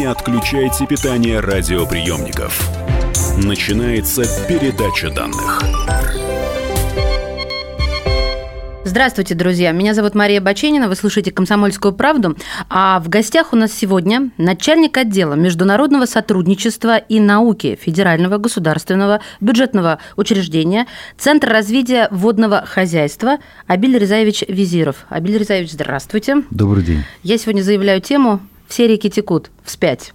Не отключайте питание радиоприемников. Начинается передача данных. Здравствуйте, друзья. Меня зовут Мария Баченина. Вы слушаете «Комсомольскую правду». А в гостях у нас сегодня начальник отдела международного сотрудничества и науки Федерального государственного бюджетного учреждения Центр развития водного хозяйства Абиль Резаевич Визиров. Абиль Резаевич, здравствуйте. Добрый день. Я сегодня заявляю тему «Все реки текут вспять».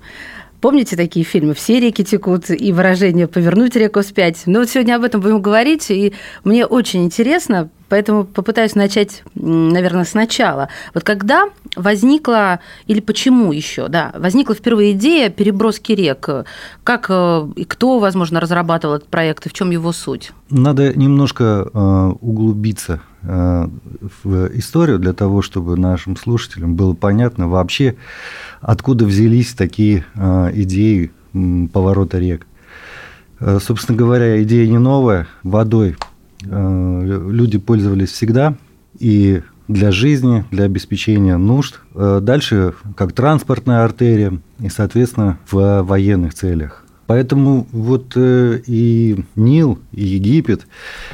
Помните такие фильмы «Все реки текут» и выражение «повернуть реку вспять»? Ну вот сегодня об этом будем говорить, и мне очень интересно, поэтому попытаюсь начать, наверное, сначала. Вот когда возникла, или почему еще, да, возникла впервые идея переброски рек? Как э, и кто, возможно, разрабатывал этот проект, и в чем его суть? Надо немножко э, углубиться в историю для того, чтобы нашим слушателям было понятно вообще, откуда взялись такие э, идеи поворота рек. Э, собственно говоря, идея не новая. Водой э, люди пользовались всегда и для жизни, для обеспечения нужд. Дальше как транспортная артерия и, соответственно, в военных целях. Поэтому вот и Нил, и Египет,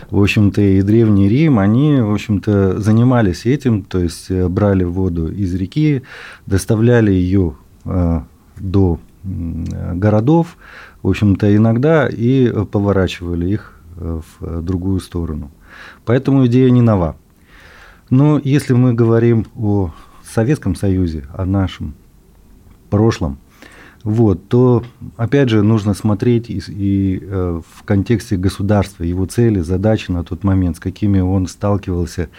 в общем-то, и Древний Рим, они, в общем-то, занимались этим, то есть брали воду из реки, доставляли ее до городов, в общем-то, иногда и поворачивали их в другую сторону. Поэтому идея не нова. Но если мы говорим о Советском Союзе, о нашем прошлом – вот, то, опять же, нужно смотреть и, и э, в контексте государства, его цели, задачи на тот момент, с какими он сталкивался,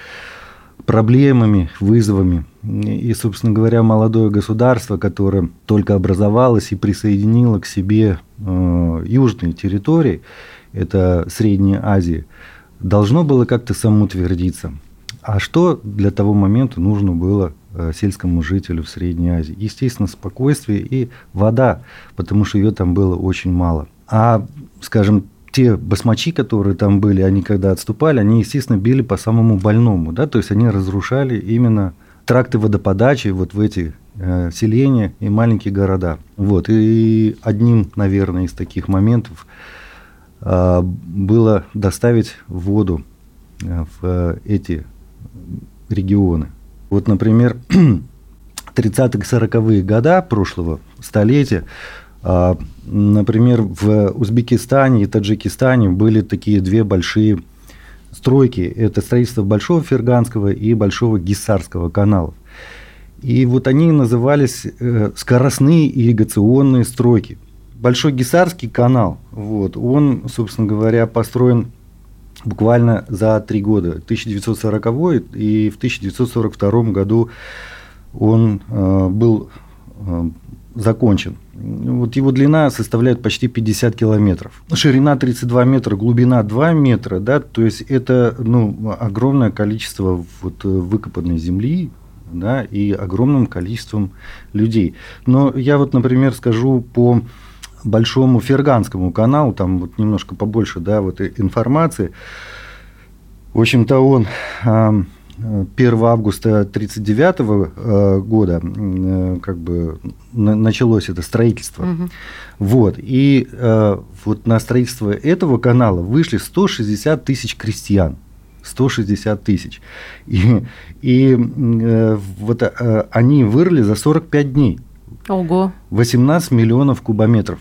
проблемами, вызовами. И, собственно говоря, молодое государство, которое только образовалось и присоединило к себе э, южные территории, это Средняя Азия, должно было как-то самоутвердиться. А что для того момента нужно было сельскому жителю в Средней Азии. Естественно, спокойствие и вода, потому что ее там было очень мало. А, скажем, те басмачи, которые там были, они когда отступали, они, естественно, били по самому больному, да, то есть они разрушали именно тракты водоподачи вот в эти э, селения и маленькие города. Вот, и одним, наверное, из таких моментов э, было доставить воду э, в эти регионы. Вот, например, 30-40-е года прошлого столетия, а, например, в Узбекистане и Таджикистане были такие две большие стройки. Это строительство Большого Ферганского и Большого Гиссарского каналов. И вот они назывались э, скоростные ирригационные стройки. Большой Гисарский канал, вот, он, собственно говоря, построен буквально за три года, 1940 и в 1942 году он э, был э, закончен. Вот его длина составляет почти 50 километров. Ширина 32 метра, глубина 2 метра, да, то есть это ну, огромное количество вот, выкопанной земли, да, и огромным количеством людей. Но я вот, например, скажу по большому Ферганскому каналу, там вот немножко побольше, да, вот информации. В общем-то, он 1 августа 1939 э, года э, как бы началось это строительство. Угу. Вот. И э, вот на строительство этого канала вышли 160 тысяч крестьян. 160 тысяч. И, и вот они вырыли за 45 дней. Ого. 18 миллионов кубометров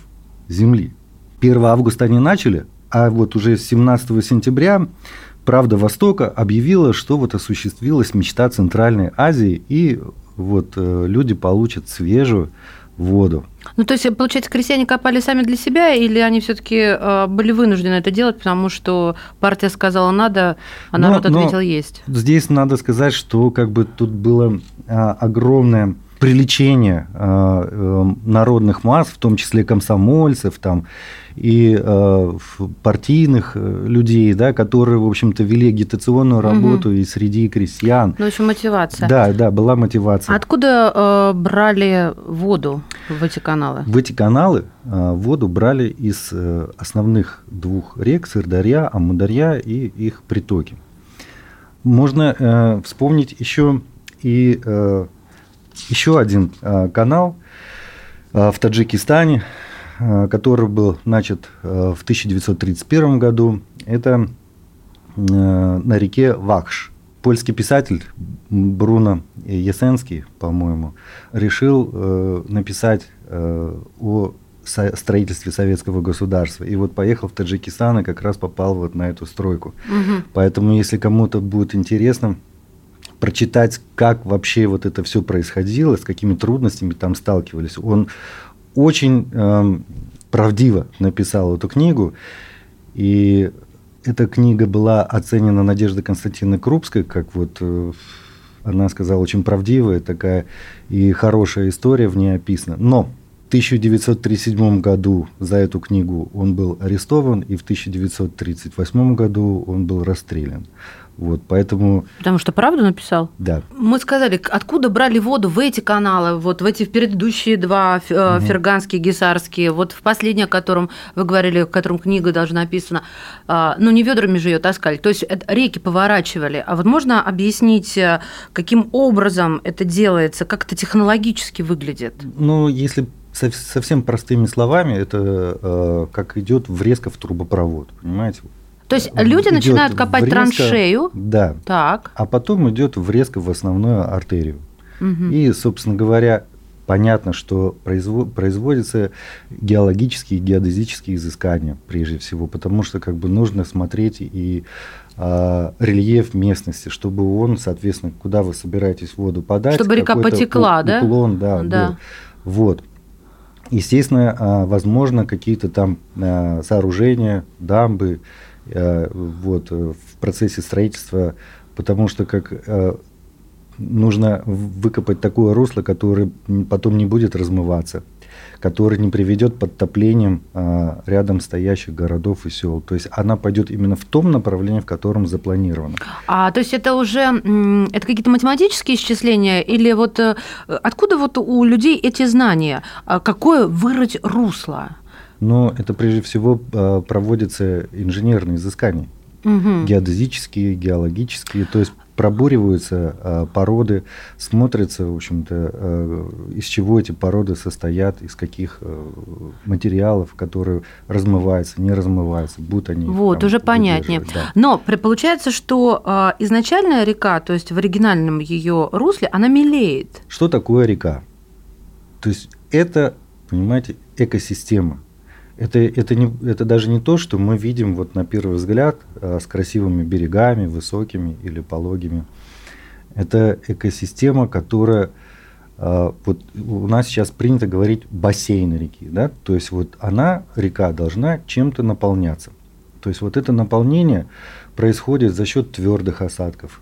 земли. 1 августа они начали, а вот уже 17 сентября «Правда Востока» объявила, что вот осуществилась мечта Центральной Азии, и вот э, люди получат свежую воду. Ну, то есть, получается, крестьяне копали сами для себя, или они все-таки э, были вынуждены это делать, потому что партия сказала надо, а народ но, ответил есть? Здесь надо сказать, что как бы тут было а, огромное привлечение э, э, народных масс, в том числе комсомольцев там, и э, партийных людей, да, которые, в общем-то, вели агитационную работу угу. и среди крестьян. Ну, общем, мотивация. Да, да, была мотивация. Откуда э, брали воду в эти каналы? В эти каналы э, воду брали из э, основных двух рек, Сырдарья, Амударья и их притоки. Можно э, вспомнить еще и э, еще один э, канал, в Таджикистане, который был начат в 1931 году. Это на реке Вахш. Польский писатель Бруно Ясенский, по-моему, решил написать о строительстве советского государства. И вот поехал в Таджикистан и как раз попал вот на эту стройку. Угу. Поэтому, если кому-то будет интересно прочитать, как вообще вот это все происходило, с какими трудностями там сталкивались, он очень э, правдиво написал эту книгу. И эта книга была оценена Надеждой Константиновной Крупской, как вот э, она сказала, очень правдивая такая и хорошая история в ней описана. Но 1937 году за эту книгу он был арестован, и в 1938 году он был расстрелян. Вот, поэтому... Потому что правду написал? Да. Мы сказали, откуда брали воду в эти каналы, вот в эти в предыдущие два, угу. ферганские, гисарские, вот в последний, о котором вы говорили, в котором книга должна написана, а, ну, не ведрами же ее таскали, то есть реки поворачивали. А вот можно объяснить, э, каким образом это делается, как это технологически выглядит? Ну, если совсем простыми словами, это э, как идет врезка в трубопровод, понимаете? То есть люди идет начинают копать врезка, траншею, да, так. а потом идет врезка в основную артерию. Угу. И, собственно говоря, понятно, что производятся геологические и геодезические изыскания прежде всего, потому что как бы нужно смотреть и э, рельеф местности, чтобы он, соответственно, куда вы собираетесь воду подать, чтобы река потекла, да? Уклон, да, да. Был. Вот. Естественно, а, возможно, какие-то там а, сооружения, дамбы а, вот, э, в процессе строительства, потому что как нужно выкопать такое русло, которое потом не будет размываться который не приведет а, рядом стоящих городов и сел. То есть она пойдет именно в том направлении, в котором запланировано. А, то есть это уже это какие-то математические исчисления или вот э, откуда вот у людей эти знания? А какое вырыть русло? Ну, это прежде всего а, проводятся инженерные изыскания. Угу. Геодезические, геологические, то есть пробуриваются э, породы, смотрится, в общем-то, э, из чего эти породы состоят, из каких э, материалов, которые размываются, не размываются, будут они. Вот, там, уже понятнее. Да. Но получается, что э, изначальная река, то есть в оригинальном ее русле, она мелеет. Что такое река? То есть это, понимаете, экосистема это, это, не, это даже не то, что мы видим вот на первый взгляд а, с красивыми берегами, высокими или пологими. Это экосистема, которая а, вот у нас сейчас принято говорить бассейн реки, да, то есть вот она, река, должна чем-то наполняться. То есть вот это наполнение происходит за счет твердых осадков,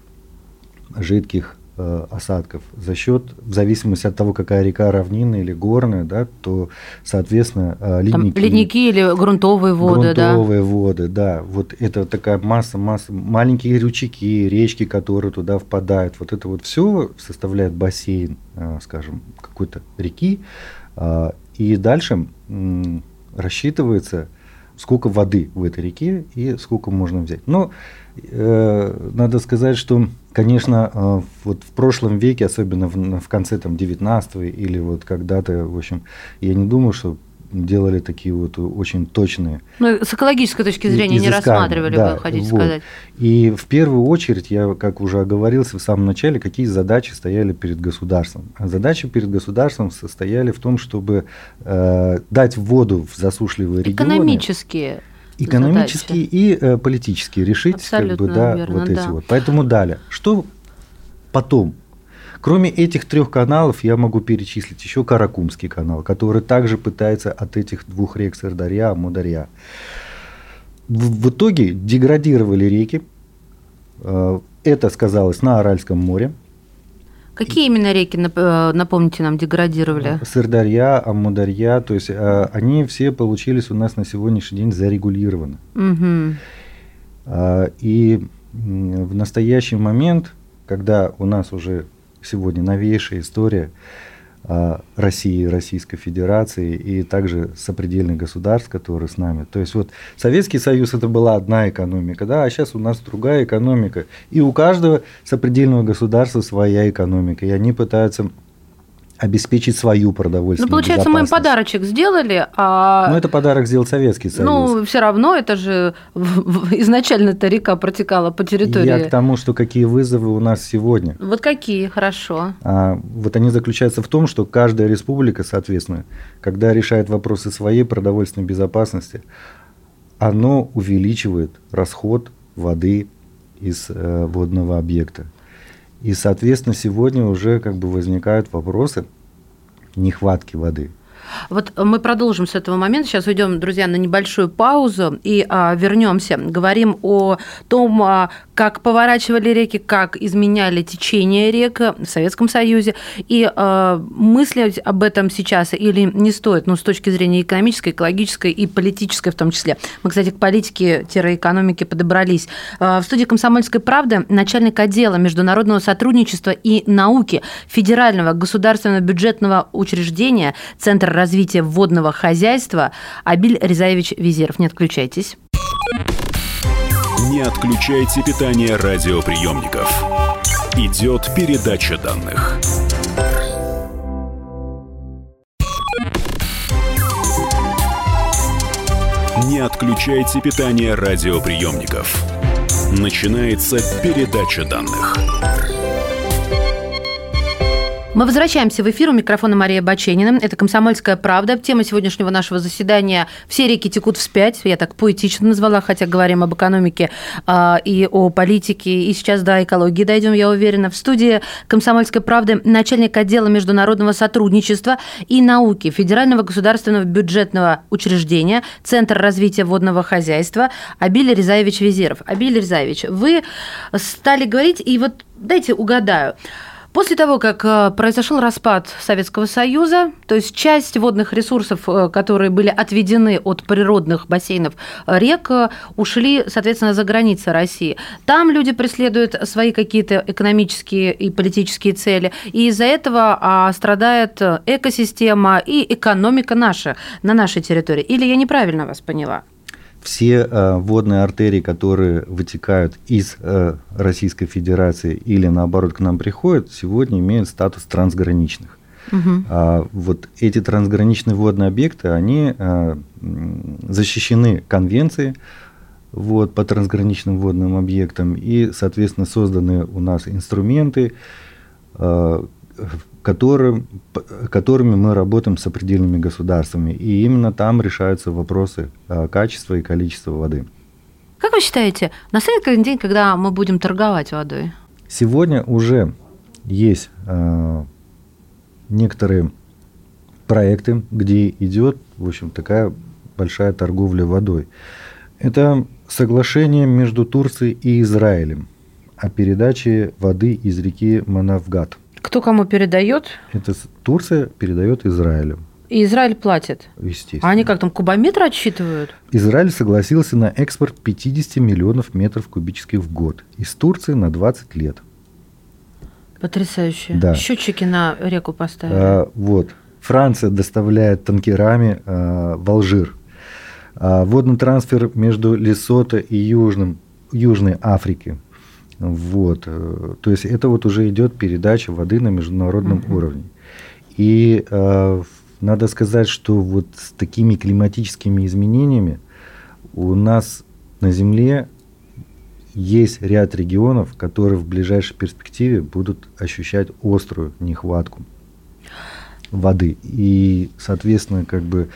жидких Э, осадков за счет, в зависимости от того, какая река равнинная или горная, да, то, соответственно, э, ледники. Там ледники или грунтовые воды, грунтовые да? воды, да. Вот это такая масса, масса, маленькие ручейки, речки, которые туда впадают. Вот это вот все составляет бассейн, э, скажем, какой-то реки. И дальше рассчитывается, сколько воды в этой реке и сколько можно взять. Но э, надо сказать, что, конечно, э, вот в прошлом веке, особенно в, в конце там 19 или вот когда-то, в общем, я не думаю, что делали такие вот очень точные. Ну, с экологической точки зрения изыскания. не рассматривали, да, вы хотите вот. сказать. И в первую очередь, я, как уже оговорился в самом начале, какие задачи стояли перед государством. Задачи перед государством состояли в том, чтобы э, дать воду в засушливые регионы. Экономические. Экономические задачи. и э, политические решить, Абсолютно как бы, да, верно, вот эти вот. Поэтому далее. Что потом? Кроме этих трех каналов я могу перечислить еще Каракумский канал, который также пытается от этих двух рек Сырдарья, Амударья. В, в итоге деградировали реки. Э, это сказалось на Аральском море. Какие именно реки, э, напомните нам, деградировали? Сырдарья, Амударья, то есть э, они все получились у нас на сегодняшний день зарегулированы. Угу. И в настоящий момент, когда у нас уже сегодня новейшая история а, России, Российской Федерации и также сопредельных государств, которые с нами. То есть вот Советский Союз это была одна экономика, да, а сейчас у нас другая экономика. И у каждого сопредельного государства своя экономика. И они пытаются обеспечить свою продовольственную Ну, получается, мы им подарочек сделали, а... Ну, это подарок сделал Советский Союз. Ну, все равно это же в- изначально-то река протекала по территории. Я к тому, что какие вызовы у нас сегодня. Вот какие, хорошо. А вот они заключаются в том, что каждая республика, соответственно, когда решает вопросы своей продовольственной безопасности, оно увеличивает расход воды из э, водного объекта. И, соответственно, сегодня уже как бы возникают вопросы нехватки воды. Вот мы продолжим с этого момента. Сейчас уйдем, друзья, на небольшую паузу и а, вернемся. Говорим о том, а, как поворачивали реки, как изменяли течение рек в Советском Союзе. И а, мыслить об этом сейчас или не стоит, ну, с точки зрения экономической, экологической и политической в том числе. Мы, кстати, к политике-экономике подобрались. А, В студии «Комсомольской правды» начальник отдела международного сотрудничества и науки Федерального государственного бюджетного учреждения Центр развития водного хозяйства Абиль Резаевич Визеров. Не отключайтесь. Не отключайте питание радиоприемников. Идет передача данных. Не отключайте питание радиоприемников. Начинается передача данных. Мы возвращаемся в эфир. У микрофона Мария Баченина. Это «Комсомольская правда». Тема сегодняшнего нашего заседания «Все реки текут вспять». Я так поэтично назвала, хотя говорим об экономике а, и о политике. И сейчас до экологии дойдем, я уверена. В студии «Комсомольской правды» начальник отдела международного сотрудничества и науки Федерального государственного бюджетного учреждения Центр развития водного хозяйства Абиль Резаевич Визеров. Абиль Резаевич, вы стали говорить, и вот дайте угадаю. После того, как э, произошел распад Советского Союза, то есть часть водных ресурсов, э, которые были отведены от природных бассейнов э, рек, ушли, соответственно, за границы России. Там люди преследуют свои какие-то экономические и политические цели, и из-за этого а, страдает экосистема и экономика наша на нашей территории. Или я неправильно вас поняла? Все э, водные артерии, которые вытекают из э, Российской Федерации или наоборот к нам приходят, сегодня имеют статус трансграничных. Мгм. А вот эти трансграничные водные объекты, они м, защищены конвенцией вот, по трансграничным водным объектам, и, соответственно, созданы у нас инструменты, э, которым, которыми мы работаем с определенными государствами. И именно там решаются вопросы э, качества и количества воды. Как вы считаете, настанет какой день, когда мы будем торговать водой? Сегодня уже есть э, некоторые проекты, где идет, в общем, такая большая торговля водой. Это соглашение между Турцией и Израилем о передаче воды из реки Манавгат. Кто кому передает? Это Турция передает Израилю, И Израиль платит. естественно. А они как там кубометр отсчитывают? Израиль согласился на экспорт 50 миллионов метров кубических в год из Турции на 20 лет. Потрясающе. Да. Счетчики на реку поставили. А, вот. Франция доставляет танкерами а, в Алжир. А, водный трансфер между Лесото и Южным, Южной Африки. Вот. э, То есть это вот уже идет передача воды на международном Мгм. уровне. И э, надо сказать, что вот с такими климатическими изменениями у нас на Земле есть ряд регионов, которые в ближайшей перспективе будут ощущать острую нехватку воды. И, соответственно, как бы,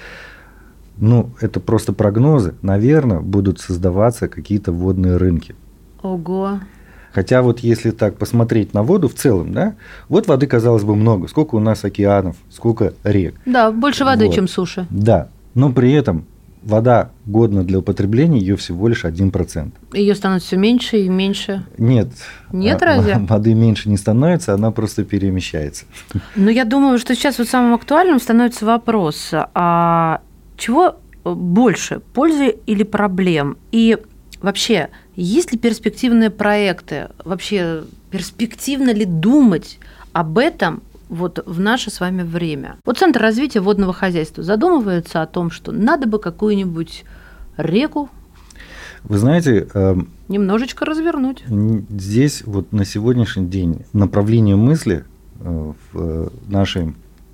ну, это просто прогнозы. Наверное, будут создаваться какие-то водные рынки. Ого. Хотя вот если так посмотреть на воду в целом, да, вот воды, казалось бы, много. Сколько у нас океанов, сколько рек. Да, больше воды, Вот. чем суши. Да, но при этом вода годна для употребления, ее всего лишь 1%. Ее становится все меньше и меньше. Нет. Нет, а, разве? Воды меньше не становится, она просто перемещается. Но я думаю, что сейчас вот самым актуальным становится вопрос, а чего больше, пользы или проблем? И вообще, есть ли перспективные проекты? Вообще, перспективно ли думать об этом вот в наше с вами время? Вот Центр развития водного хозяйства задумывается о том, что надо бы какую-нибудь реку Вы знаете, эм, немножечко развернуть. Здесь вот на сегодняшний день направление мысли э, в э, нашей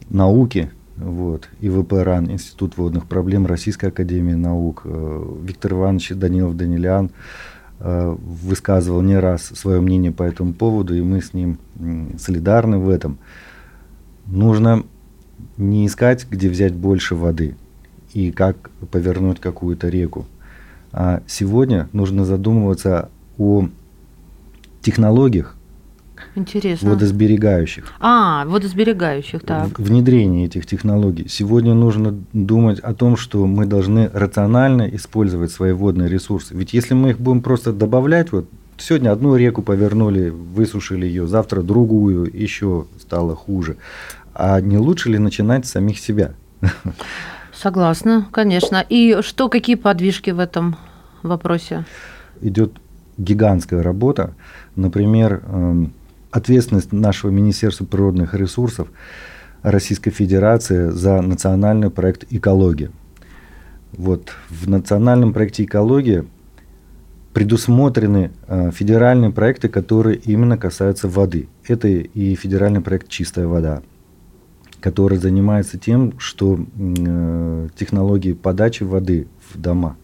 науки, вот, ИВП РАН, Институт водных проблем Российской Академии Наук, Виктор Иванович Данилов-Данилян высказывал не раз свое мнение по этому поводу, и мы с ним солидарны в этом. Нужно не искать, где взять больше воды и как повернуть какую-то реку. А сегодня нужно задумываться о технологиях, Интересно. водосберегающих. А, водосберегающих, так. Внедрение этих технологий. Сегодня нужно думать о том, что мы должны рационально использовать свои водные ресурсы. Ведь если мы их будем просто добавлять, вот сегодня одну реку повернули, высушили ее, завтра другую, еще стало хуже. А не лучше ли начинать с самих себя? Согласна, конечно. И что, какие подвижки в этом вопросе? Идет гигантская работа. Например, эм, ответственность нашего Министерства природных ресурсов Российской Федерации за национальный проект «Экология». Вот в национальном проекте «Экология» предусмотрены э, федеральные проекты, которые именно касаются воды. Это и федеральный проект «Чистая вода», который занимается тем, что э, технологии подачи воды в дома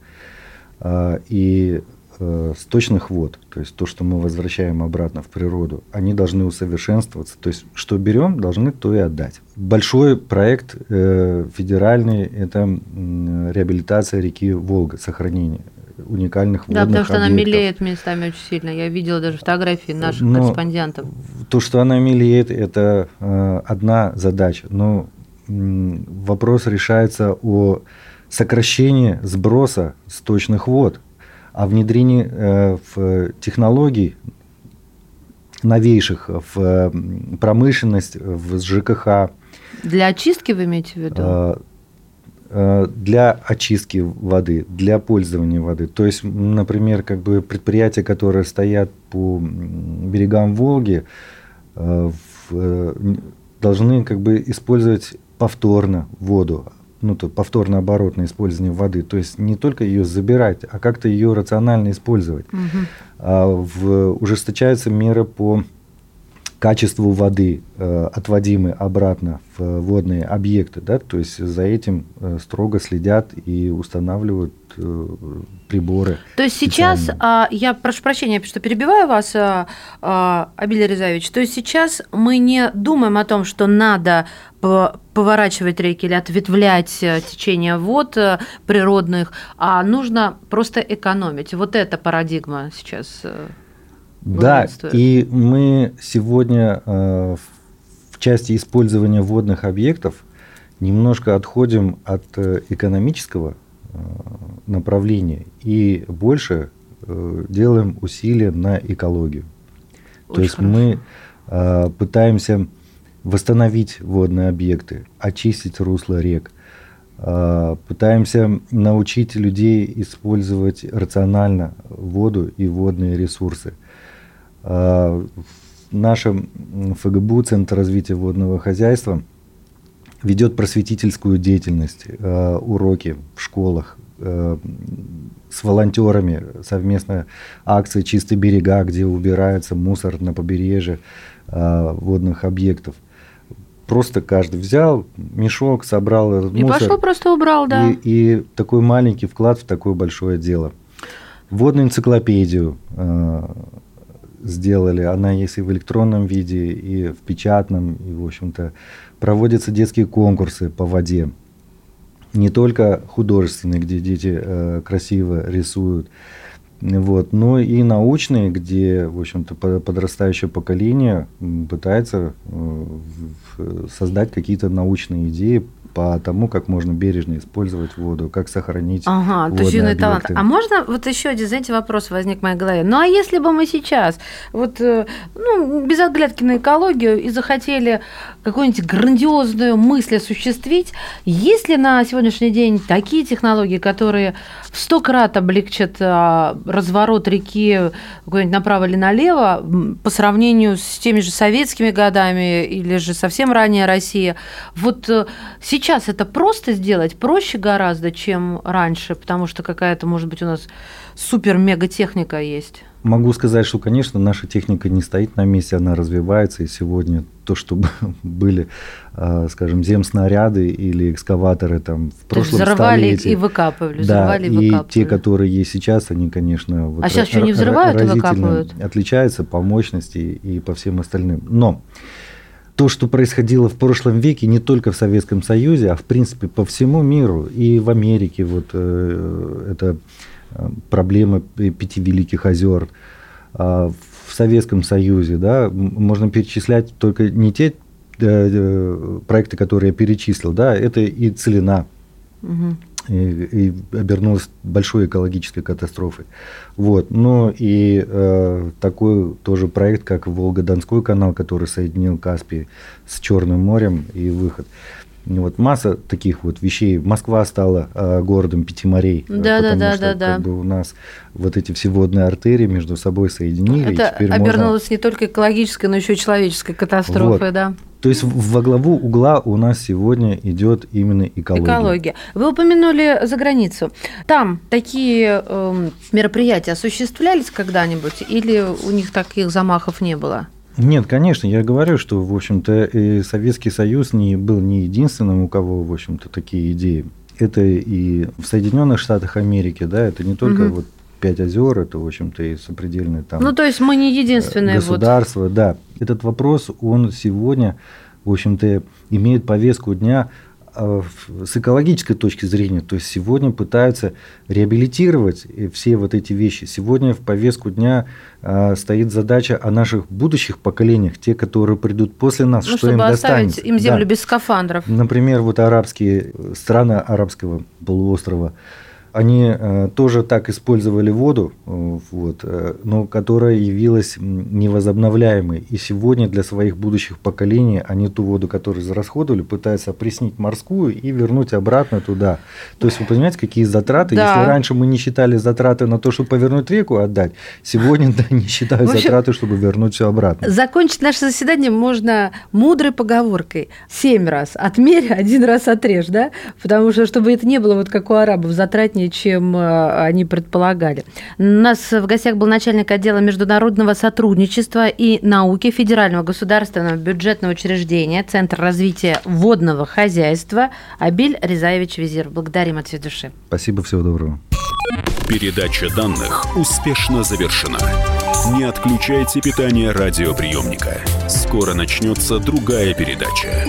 э, и э, сточных вод, то есть то, что мы возвращаем обратно в природу, они должны усовершенствоваться. То есть что берем, должны то и отдать. Большой проект э, федеральный – это э, реабилитация реки Волга, сохранение уникальных да, водных потому что она объектов. мелеет местами очень сильно. Я видела даже фотографии наших Но корреспондентов. То, что она мелеет, это э, одна задача. Но вопрос решается о сокращении сброса сточных вод, о внедрении э, в технологий новейших в э, промышленность, в ЖКХ. Для очистки вы имеете в виду? э, э, для очистки воды, для пользования воды. То есть, например, как бы предприятия, которые стоят по берегам Волги, э, э, должны как бы использовать повторно воду, ну то повторно оборотное использование воды. То есть не только ее забирать, а как-то ее рационально использовать. Мгм. А в, ужесточаются меры по качеству воды, э, отводимой обратно в водные объекты, да, то есть за этим э, строго следят и устанавливают э, приборы. То есть сейчас, а, я прошу прощения, что перебиваю вас, а, а, Абиль то есть сейчас мы не думаем о том, что надо по- поворачивать реки или ответвлять течение вод природных, а нужно просто экономить. Вот эта парадигма сейчас. Э, Да, и мы сегодня э, в- части использования водных объектов немножко отходим от э, экономического э, направления и больше э, делаем усилия на экологию. То Очень есть хорошо. мы э, пытаемся восстановить водные объекты, очистить русло рек, э, пытаемся научить людей использовать рационально воду и водные ресурсы. Э, в нашем м, ФГБУ, Центр развития водного хозяйства, ведет просветительскую деятельность, э, уроки в школах э, с волонтерами, совместно акции «Чистые берега», где убирается мусор на побережье э, водных объектов. Просто каждый взял мешок, собрал этот И мусор. пошел просто убрал, да. И, и такой маленький вклад в такое большое дело. Водную энциклопедию э, сделали. Она есть и в электронном виде, и в печатном. И, в общем-то, проводятся детские конкурсы по воде. Не только художественные, где дети э, красиво рисуют, вот, но и научные, где, в общем-то, по- подрастающее поколение пытается э, создать какие-то научные идеи по тому, как можно бережно использовать воду, как сохранить Ага, то есть водные юный талант. А можно вот еще один, знаете, вопрос возник в моей голове. Ну а если бы мы сейчас, вот, э, ну, без оглядки на экологию и захотели какую-нибудь грандиозную мысль осуществить, есть ли на сегодняшний день такие технологии, которые в сто крат облегчат а, разворот реки какой-нибудь направо или налево по сравнению с теми же советскими годами или же совсем ранее Россия? Вот э, сейчас это просто сделать, проще гораздо, чем раньше, потому что какая-то, может быть, у нас супер-мега техника есть. Могу сказать, что, конечно, наша техника не стоит на месте, она развивается, и сегодня то, что были, а, скажем, земснаряды или экскаваторы там в прошлом взрывали столетии. и выкапывали, да, взрывали и и выкапывали. те, которые есть сейчас, они, конечно, вот А сейчас что, не взрывают и выкапывают? отличаются по мощности и по всем остальным. Но то, что происходило в прошлом веке, не только в Советском Союзе, а в принципе по всему миру, и в Америке, вот э, это э, проблема пяти великих озер, а в Советском Союзе, да, можно перечислять только не те э, проекты, которые я перечислил, да, это и целина, угу. и, и обернулась большой экологической катастрофой. Вот. Но и э, такой тоже проект, как Волго-Донской канал, который соединил Каспий с Черным морем и выход. Вот масса таких вот вещей. Москва стала э, городом пяти морей, да, потому да, что да, да. как бы у нас вот эти все водные артерии между собой соединили. Это обернулось можно... не только экологической, но еще и человеческой катастрофой, вот. да. То есть во главу угла у нас сегодня идет именно экология. Экология. Вы упомянули за границу. Там такие э, мероприятия осуществлялись когда-нибудь, или у них таких замахов не было? Нет, конечно, я говорю, что, в общем-то, Советский Союз не был не единственным, у кого, в общем-то, такие идеи. Это и в Соединенных Штатах Америки, да, это не только угу. вот пять озер, это, в общем-то, и сопредельные там... Ну, то есть мы не единственные Государства, вот. да. Этот вопрос, он сегодня, в общем-то, имеет повестку дня с экологической точки зрения, то есть сегодня пытаются реабилитировать все вот эти вещи. Сегодня в повестку дня а, стоит задача о наших будущих поколениях, те, которые придут после нас, ну, что им достанется. им землю да. без скафандров. Например, вот арабские страны арабского полуострова, они э, тоже так использовали воду, э, вот, э, но которая явилась невозобновляемой. И сегодня для своих будущих поколений они ту воду, которую зарасходовали, пытаются опреснить морскую и вернуть обратно туда. То есть вы понимаете, какие затраты? Да. Если раньше мы не считали затраты на то, чтобы повернуть реку отдать, сегодня да, не считают общем, затраты, чтобы вернуть все обратно. Закончить наше заседание можно мудрой поговоркой. Семь раз отмерь, один раз отрежь, да? Потому что, чтобы это не было вот как у арабов, затратнее сложнее, чем э, они предполагали. У нас в гостях был начальник отдела международного сотрудничества и науки Федерального государственного бюджетного учреждения Центр развития водного хозяйства Абиль Резаевич Визир. Благодарим от всей души. Спасибо, всего доброго. Передача данных успешно завершена. Не отключайте питание радиоприемника. Скоро начнется другая передача.